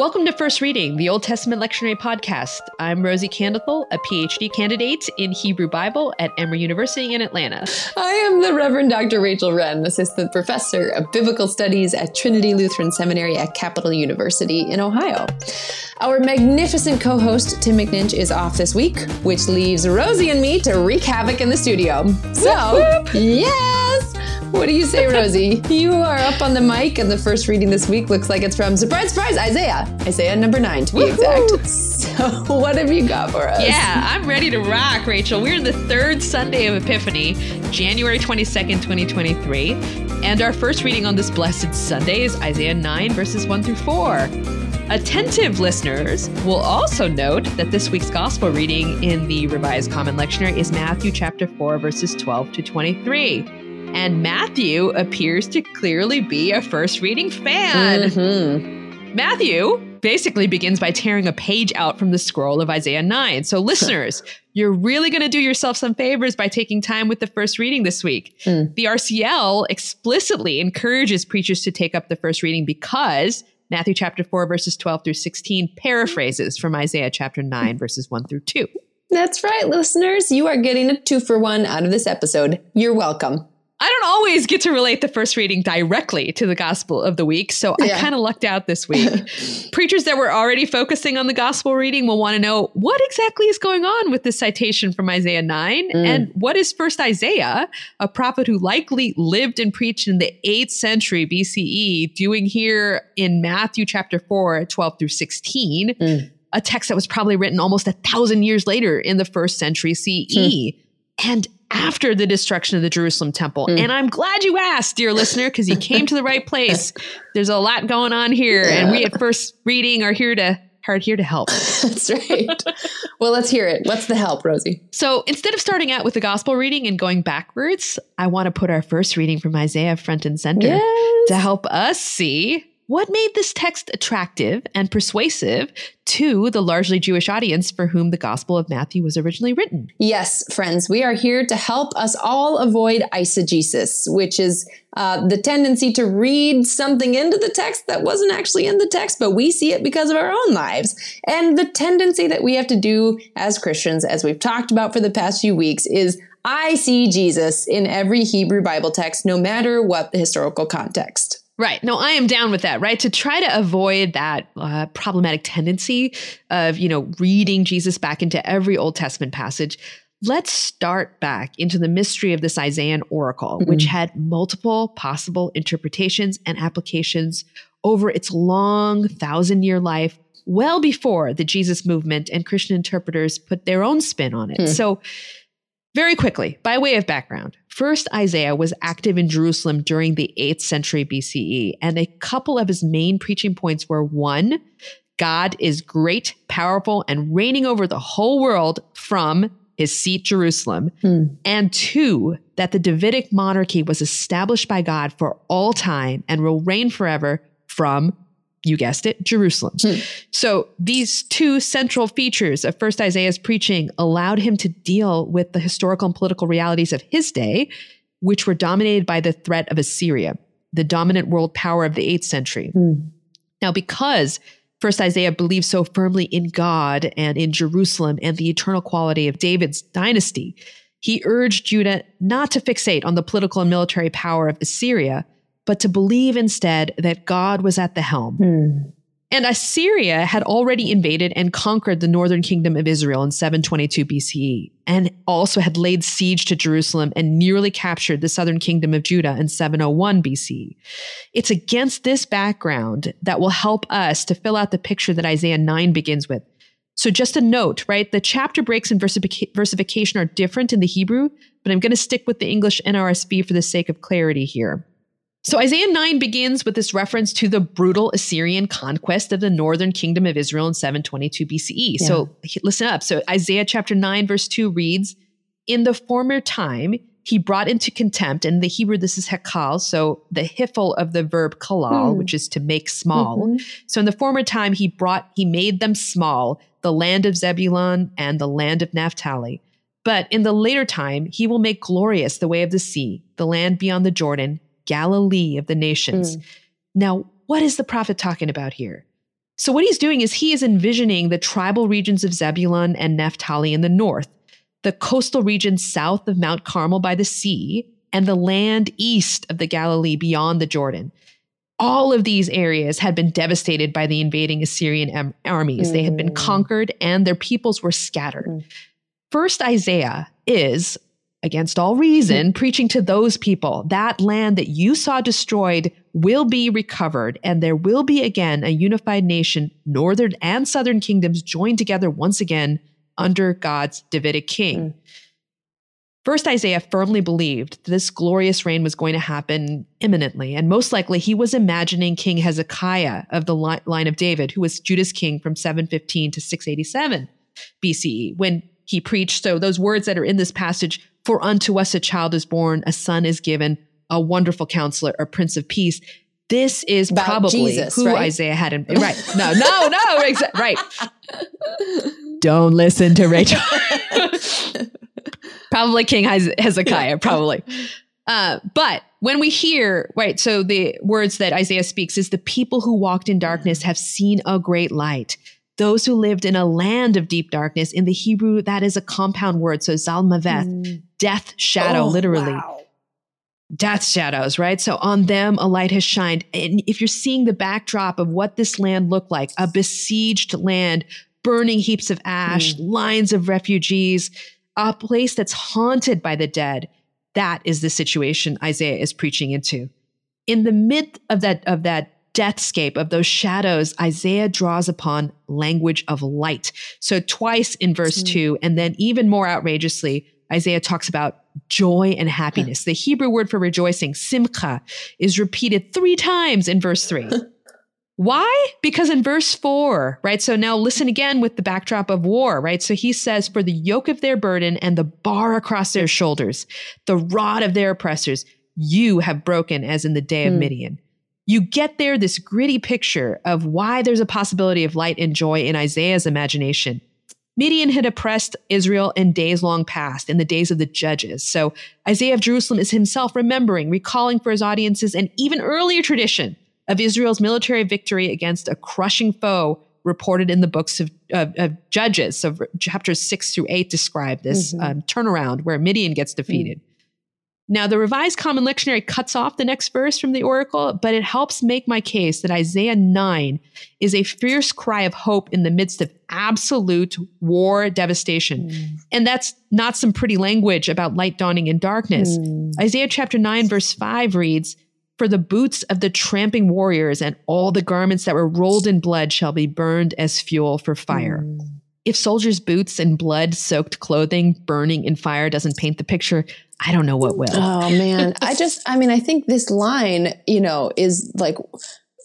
Welcome to First Reading, the Old Testament Lectionary podcast. I'm Rosy Kandathil, a PhD candidate in Hebrew Bible at Emory University in Atlanta. I am the Reverend Dr. Rachel Wrenn, Assistant Professor of Biblical Studies at Trinity Lutheran Seminary at Capital University in Ohio. Our magnificent co host, Tim McNinch, is off this week, which leaves Rosy and me to wreak havoc in the studio. So, whoop, whoop. yes! What do you say, Rosy? you are up on the mic, and the first reading this week looks like it's from surprise, surprise, Isaiah. Isaiah number nine, to be Woo-hoo! exact. So, what have you got for us? Yeah, I'm ready to rock, Rachel. We're in the third Sunday of Epiphany, January 22nd, 2023. And our first reading on this blessed Sunday is Isaiah 9, verses 1 through 4. Attentive listeners will also note that this week's gospel reading in the Revised Common Lectionary is Matthew chapter 4, verses 12 to 23. And Matthew appears to clearly be a first reading fan. Mm-hmm. Matthew basically begins by tearing a page out from the scroll of Isaiah 9. So, listeners, you're really going to do yourself some favors by taking time with the first reading this week. Mm. The RCL explicitly encourages preachers to take up the first reading because Matthew chapter 4, verses 12 through 16 paraphrases from Isaiah chapter 9, verses 1 through 2. That's right, listeners. You are getting a two for one out of this episode. You're welcome. I don't always get to relate the first reading directly to the gospel of the week, so yeah. I kind of lucked out this week. Preachers that were already focusing on the gospel reading will want to know what exactly is going on with this citation from Isaiah 9 mm. and what is first Isaiah, a prophet who likely lived and preached in the 8th century BCE, doing here in Matthew chapter 4, 12 through 16, mm. a text that was probably written almost a thousand years later in the first century CE. Mm. And after the destruction of the Jerusalem temple. Mm. And I'm glad you asked, dear listener, because you came to the right place. There's a lot going on here, yeah. and we at first reading are here to are here to help. That's right. well, let's hear it. What's the help, Rosy? So instead of starting out with the gospel reading and going backwards, I want to put our first reading from Isaiah front and center yes. to help us see what made this text attractive and persuasive to the largely Jewish audience for whom the Gospel of Matthew was originally written? Yes, friends, we are here to help us all avoid eisegesis, which is uh, the tendency to read something into the text that wasn't actually in the text, but we see it because of our own lives. And the tendency that we have to do as Christians, as we've talked about for the past few weeks, is I see Jesus in every Hebrew Bible text, no matter what the historical context. Right. No, I am down with that, right? To try to avoid that uh, problematic tendency of, you know, reading Jesus back into every Old Testament passage, let's start back into the mystery of this Isaiah oracle, mm-hmm. which had multiple possible interpretations and applications over its long thousand year life, well before the Jesus movement and Christian interpreters put their own spin on it. Mm. So, very quickly, by way of background, first Isaiah was active in Jerusalem during the 8th century BCE, and a couple of his main preaching points were one, God is great, powerful, and reigning over the whole world from his seat, Jerusalem. Hmm. And two, that the Davidic monarchy was established by God for all time and will reign forever from you guessed it, Jerusalem. Hmm. So these two central features of First Isaiah's preaching allowed him to deal with the historical and political realities of his day, which were dominated by the threat of Assyria, the dominant world power of the 8th century. Hmm. Now, because First Isaiah believed so firmly in God and in Jerusalem and the eternal quality of David's dynasty, he urged Judah not to fixate on the political and military power of Assyria, but to believe instead that God was at the helm. Hmm. And Assyria had already invaded and conquered the northern kingdom of Israel in 722 BCE, and also had laid siege to Jerusalem and nearly captured the southern kingdom of Judah in 701 BCE. It's against this background that will help us to fill out the picture that Isaiah 9 begins with. So, just a note, right? The chapter breaks and versification are different in the Hebrew, but I'm going to stick with the English NRSV for the sake of clarity here. So Isaiah 9 begins with this reference to the brutal Assyrian conquest of the northern kingdom of Israel in 722 BCE. Yeah. So listen up. So Isaiah chapter 9 verse 2 reads, "In the former time he brought into contempt, and the Hebrew this is hekal, so the hiphil of the verb kalal, mm. which is to make small. Mm-hmm. So in the former time he brought he made them small, the land of Zebulun and the land of Naphtali." But in the later time, he will make glorious the way of the sea, the land beyond the Jordan, Galilee of the nations. Mm. Now, what is the prophet talking about here? So, what he's doing is he is envisioning the tribal regions of Zebulun and Naphtali in the north, the coastal regions south of Mount Carmel by the sea, and the land east of the Galilee beyond the Jordan. All of these areas had been devastated by the invading Assyrian am- armies. Mm. They had been mm. conquered and their peoples were scattered. Mm. First Isaiah is, against all reason, mm. preaching to those people that land that you saw destroyed will be recovered, and there will be again a unified nation, northern and southern kingdoms joined together once again under God's Davidic king. Mm. First, Isaiah firmly believed this glorious reign was going to happen imminently, and most likely he was imagining King Hezekiah of the line of David, who was Judah's king from 715 to 687 BCE, when he preached. So, those words that are in this passage for unto us a child is born, a son is given, a wonderful counselor, a prince of peace. This is About probably Jesus, who right? Isaiah had in right. No, no, no, exa- right. Don't listen to Rachel. probably King Hezekiah, probably. Uh, but when we hear, right, so the words that Isaiah speaks is the people who walked in darkness have seen a great light. Those who lived in a land of deep darkness, in the Hebrew, that is a compound word. So Zalmaveth, mm. death shadow, oh, literally. Wow death shadows, right? So on them a light has shined. And if you're seeing the backdrop of what this land looked like, a besieged land, burning heaps of ash, mm. lines of refugees, a place that's haunted by the dead, that is the situation Isaiah is preaching into. In the midst of that of that deathscape of those shadows, Isaiah draws upon language of light. So twice in verse mm. 2 and then even more outrageously Isaiah talks about joy and happiness. The Hebrew word for rejoicing, simcha, is repeated three times in verse three. Why? Because in verse four, right? So now listen again with the backdrop of war, right? So he says, For the yoke of their burden and the bar across their shoulders, the rod of their oppressors, you have broken as in the day of mm. Midian. You get there this gritty picture of why there's a possibility of light and joy in Isaiah's imagination. Midian had oppressed Israel in days long past, in the days of the judges. So Isaiah of Jerusalem is himself remembering, recalling for his audiences an even earlier tradition of Israel's military victory against a crushing foe reported in the books of, of, of Judges. So chapters six through eight describe this mm-hmm. um, turnaround where Midian gets defeated. Mm-hmm. Now, the Revised Common Lectionary cuts off the next verse from the oracle, but it helps make my case that Isaiah 9 is a fierce cry of hope in the midst of absolute war devastation. Mm. And that's not some pretty language about light dawning in darkness. Mm. Isaiah chapter 9, verse 5 reads, For the boots of the tramping warriors and all the garments that were rolled in blood shall be burned as fuel for fire. Mm. If soldiers' boots and blood soaked clothing burning in fire doesn't paint the picture, I don't know what will. Oh man. I just, I mean, I think this line, you know, is like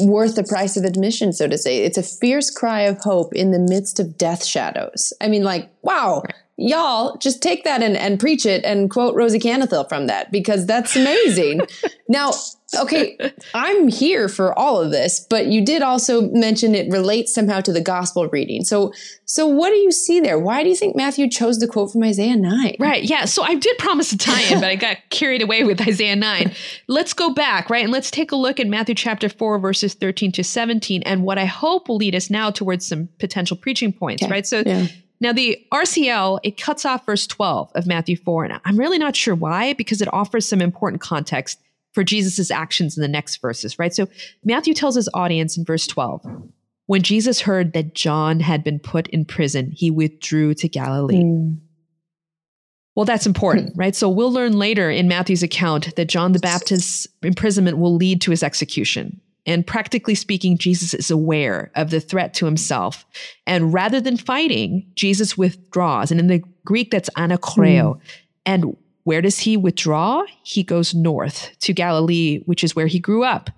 worth the price of admission, so to say. It's a fierce cry of hope in the midst of death shadows. I mean, like, wow. Right y'all just take that and, and preach it and quote Rosy Kandathil from that because that's amazing. now, okay, I'm here for all of this, but you did also mention it relates somehow to the gospel reading. So, so what do you see there? Why do you think Matthew chose the quote from Isaiah 9? Right. Yeah. So I did promise a tie in, but I got carried away with Isaiah 9. Let's go back, right? And let's take a look at Matthew chapter 4, verses 13 to 17, and what I hope will lead us now towards some potential preaching points, okay. right? So, yeah now, the RCL, it cuts off verse 12 of Matthew 4, and I'm really not sure why, because it offers some important context for Jesus' actions in the next verses, right? So Matthew tells his audience in verse 12 when Jesus heard that John had been put in prison, he withdrew to Galilee. Mm. Well, that's important, right? So we'll learn later in Matthew's account that John the Baptist's imprisonment will lead to his execution. And practically speaking, Jesus is aware of the threat to himself. And rather than fighting, Jesus withdraws. And in the Greek, that's anakreo. Mm. And where does he withdraw? He goes north to Galilee, which is where he grew up.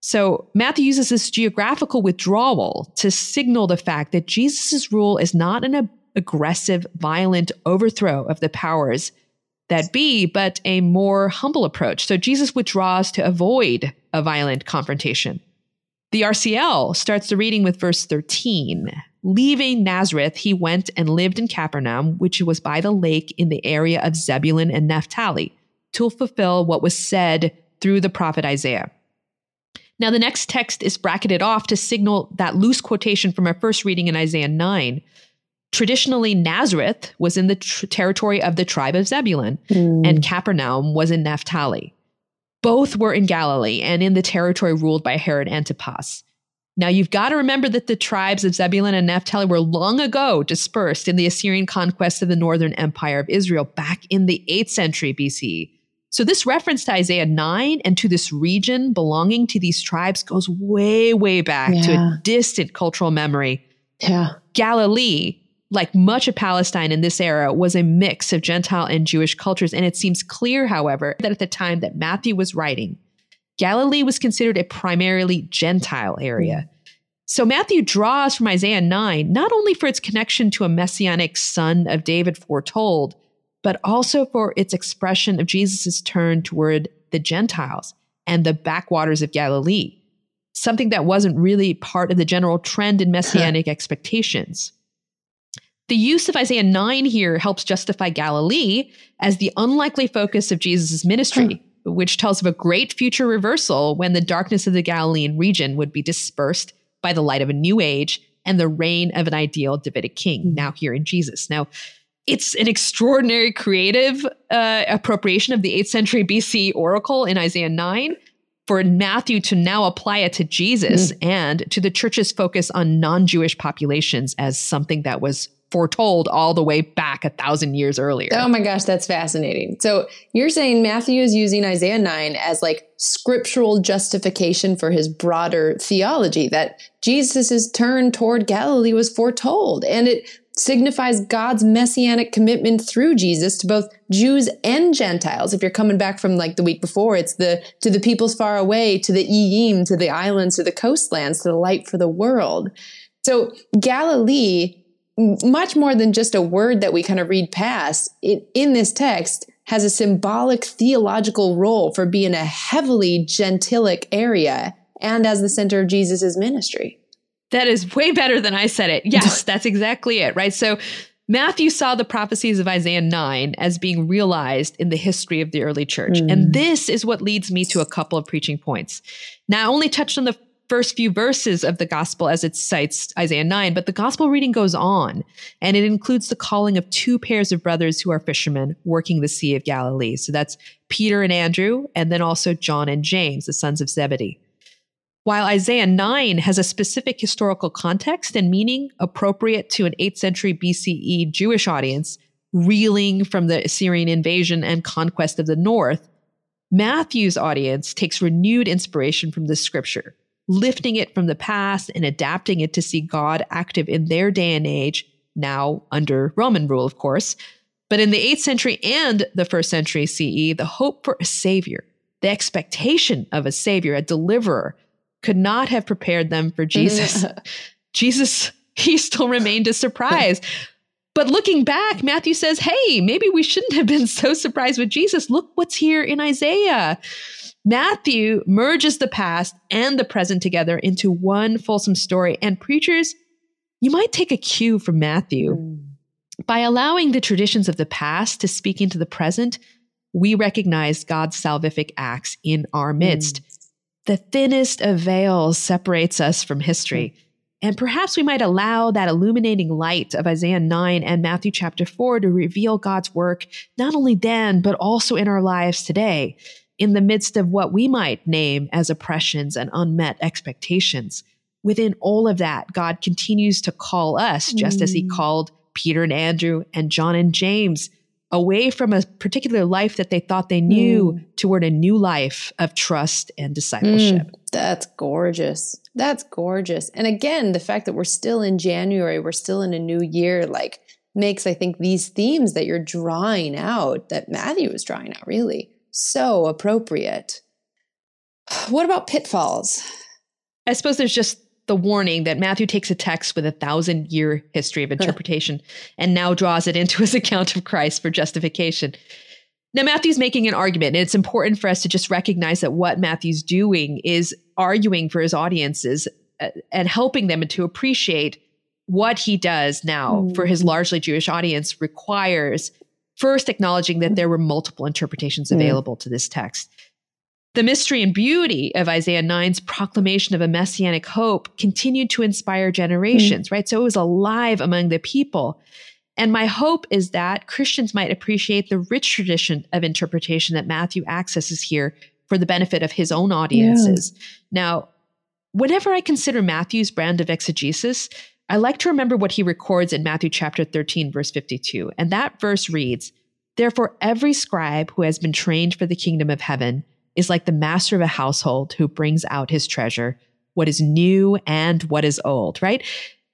So Matthew uses this geographical withdrawal to signal the fact that Jesus' rule is not an aggressive, violent overthrow of the powers that be, but a more humble approach. So Jesus withdraws to avoid a violent confrontation. The RCL starts the reading with verse 13. Leaving Nazareth, he went and lived in Capernaum, which was by the lake in the area of Zebulun and Naphtali, to fulfill what was said through the prophet Isaiah. Now, the next text is bracketed off to signal that loose quotation from our first reading in Isaiah 9. Traditionally, Nazareth was in the tr- territory of the tribe of Zebulun, mm. and Capernaum was in Naphtali. Both were in Galilee and in the territory ruled by Herod Antipas. Now, you've got to remember that the tribes of Zebulun and Naphtali were long ago dispersed in the Assyrian conquest of the northern empire of Israel back in the 8th century BCE. So, this reference to Isaiah 9 and to this region belonging to these tribes goes way, way back yeah. to a distant cultural memory. Yeah. Galilee, like much of Palestine in this era, was a mix of Gentile and Jewish cultures. And it seems clear, however, that at the time that Matthew was writing, Galilee was considered a primarily Gentile area. So Matthew draws from Isaiah 9 not only for its connection to a messianic son of David foretold, but also for its expression of Jesus' turn toward the Gentiles and the backwaters of Galilee, something that wasn't really part of the general trend in messianic expectations. The use of Isaiah 9 here helps justify Galilee as the unlikely focus of Jesus' ministry. Which tells of a great future reversal when the darkness of the Galilean region would be dispersed by the light of a new age and the reign of an ideal Davidic king, hmm. now here in Jesus. Now, it's an extraordinary creative uh, appropriation of the 8th century BC oracle in Isaiah 9 for Matthew to now apply it to Jesus mm. and to the church's focus on non Jewish populations as something that was foretold all the way back a thousand years earlier. Oh my gosh, that's fascinating. So you're saying Matthew is using Isaiah 9 as like scriptural justification for his broader theology that Jesus' turn toward Galilee was foretold. And it signifies God's messianic commitment through Jesus to both Jews and Gentiles. If you're coming back from like the week before, it's the to the peoples far away, to the Iyim, to the islands, to the coastlands, to the light for the world. So Galilee, much more than just a word that we kind of read past, it, in this text has a symbolic theological role for being a heavily gentilic area and as the center of Jesus' ministry. That is way better than I said it. Yes, that's exactly it, right? So Matthew saw the prophecies of Isaiah 9 as being realized in the history of the early church. Mm. And this is what leads me to a couple of preaching points. Now, I only touched on the first few verses of the gospel as it cites Isaiah 9, but the gospel reading goes on, and it includes the calling of two pairs of brothers who are fishermen working the Sea of Galilee. So that's Peter and Andrew, and then also John and James, the sons of Zebedee. While Isaiah 9 has a specific historical context and meaning appropriate to an 8th century BCE Jewish audience, reeling from the Assyrian invasion and conquest of the north, Matthew's audience takes renewed inspiration from this scripture, lifting it from the past and adapting it to see God active in their day and age, now under Roman rule, of course. But in the 8th century and the 1st century CE, the hope for a savior, the expectation of a savior, a deliverer, could not have prepared them for Jesus. Jesus, he still remained a surprise. But looking back, Matthew says, hey, maybe we shouldn't have been so surprised with Jesus. Look what's here in Isaiah. Matthew merges the past and the present together into one fulsome story. And preachers, you might take a cue from Matthew. Mm. By allowing the traditions of the past to speak into the present, we recognize God's salvific acts in our midst. Mm. The thinnest of veils separates us from history. And perhaps we might allow that illuminating light of Isaiah 9 and Matthew chapter 4 to reveal God's work, not only then, but also in our lives today, in the midst of what we might name as oppressions and unmet expectations. Within all of that, God continues to call us, just mm. as he mm. called Peter and Andrew and John and James away from a particular life that they thought they knew mm. toward a new life of trust and discipleship. Mm, that's gorgeous. That's gorgeous. And again, the fact that we're still in January, we're still in a new year, like makes, I think, these themes that you're drawing out, that Matthew is drawing out, really so appropriate. What about pitfalls? I suppose there's just the warning that Matthew takes a text with a thousand year history of interpretation and now draws it into his account of Christ for justification. Now, Matthew's making an argument, and it's important for us to just recognize that what Matthew's doing is arguing for his audiences uh, and helping them to appreciate what he does now mm. for his largely Jewish audience requires first acknowledging that there were multiple interpretations mm. available mm. to this text. The mystery and beauty of Isaiah 9's proclamation of a messianic hope continued to inspire generations, mm. right? So it was alive among the people. And my hope is that Christians might appreciate the rich tradition of interpretation that Matthew accesses here for the benefit of his own audiences. Yeah. Now, whenever I consider Matthew's brand of exegesis, I like to remember what he records in Matthew chapter 13, verse 52. And that verse reads Therefore, every scribe who has been trained for the kingdom of heaven is like the master of a household who brings out his treasure, what is new and what is old, right?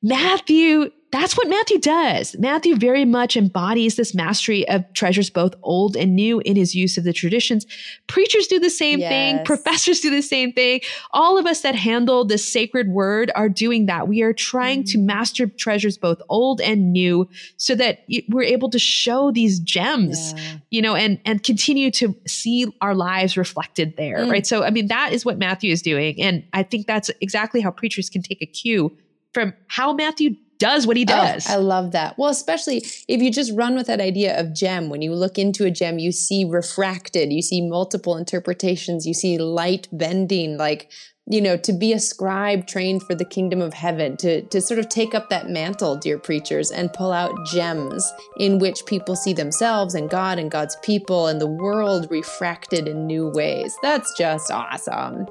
Matthew that's what Matthew does. Matthew very much embodies this mastery of treasures both old and new in his use of the traditions. Preachers do the same yes. thing, professors do the same thing. All of us that handle the sacred word are doing that. We are trying mm. to master treasures both old and new so that we're able to show these gems, yeah. you know, and and continue to see our lives reflected there, mm. right? So I mean that is what Matthew is doing and I think that's exactly how preachers can take a cue from how Matthew does what he oh, does. Oh, I love that. Well, especially if you just run with that idea of gem. When you look into a gem, you see refracted, you see multiple interpretations, you see light bending, like you know, to be a scribe trained for the kingdom of heaven, to, to sort of take up that mantle, dear preachers, and pull out gems in which people see themselves and God and God's people and the world refracted in new ways. That's just awesome.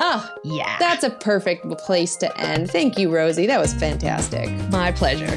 Oh, yeah. That's a perfect place to end. Thank you, Rosy. That was fantastic. My pleasure.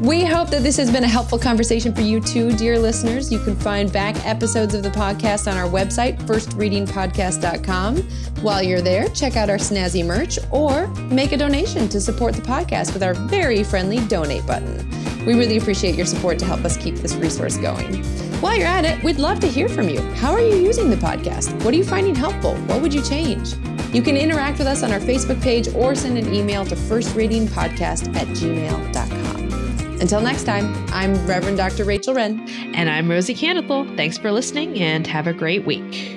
We hope that this has been a helpful conversation for you too, dear listeners. You can find back episodes of the podcast on our website, firstreadingpodcast.com. While you're there, check out our snazzy merch or make a donation to support the podcast with our very friendly donate button. We really appreciate your support to help us keep this resource going. While you're at it, we'd love to hear from you. How are you using the podcast? What are you finding helpful? What would you change? You can interact with us on our Facebook page or send an email to firstreadingpodcast at gmail.com. Until next time, I'm Reverend Dr. Rachel Wrenn. And I'm Rosy Kandathil. Thanks for listening and have a great week.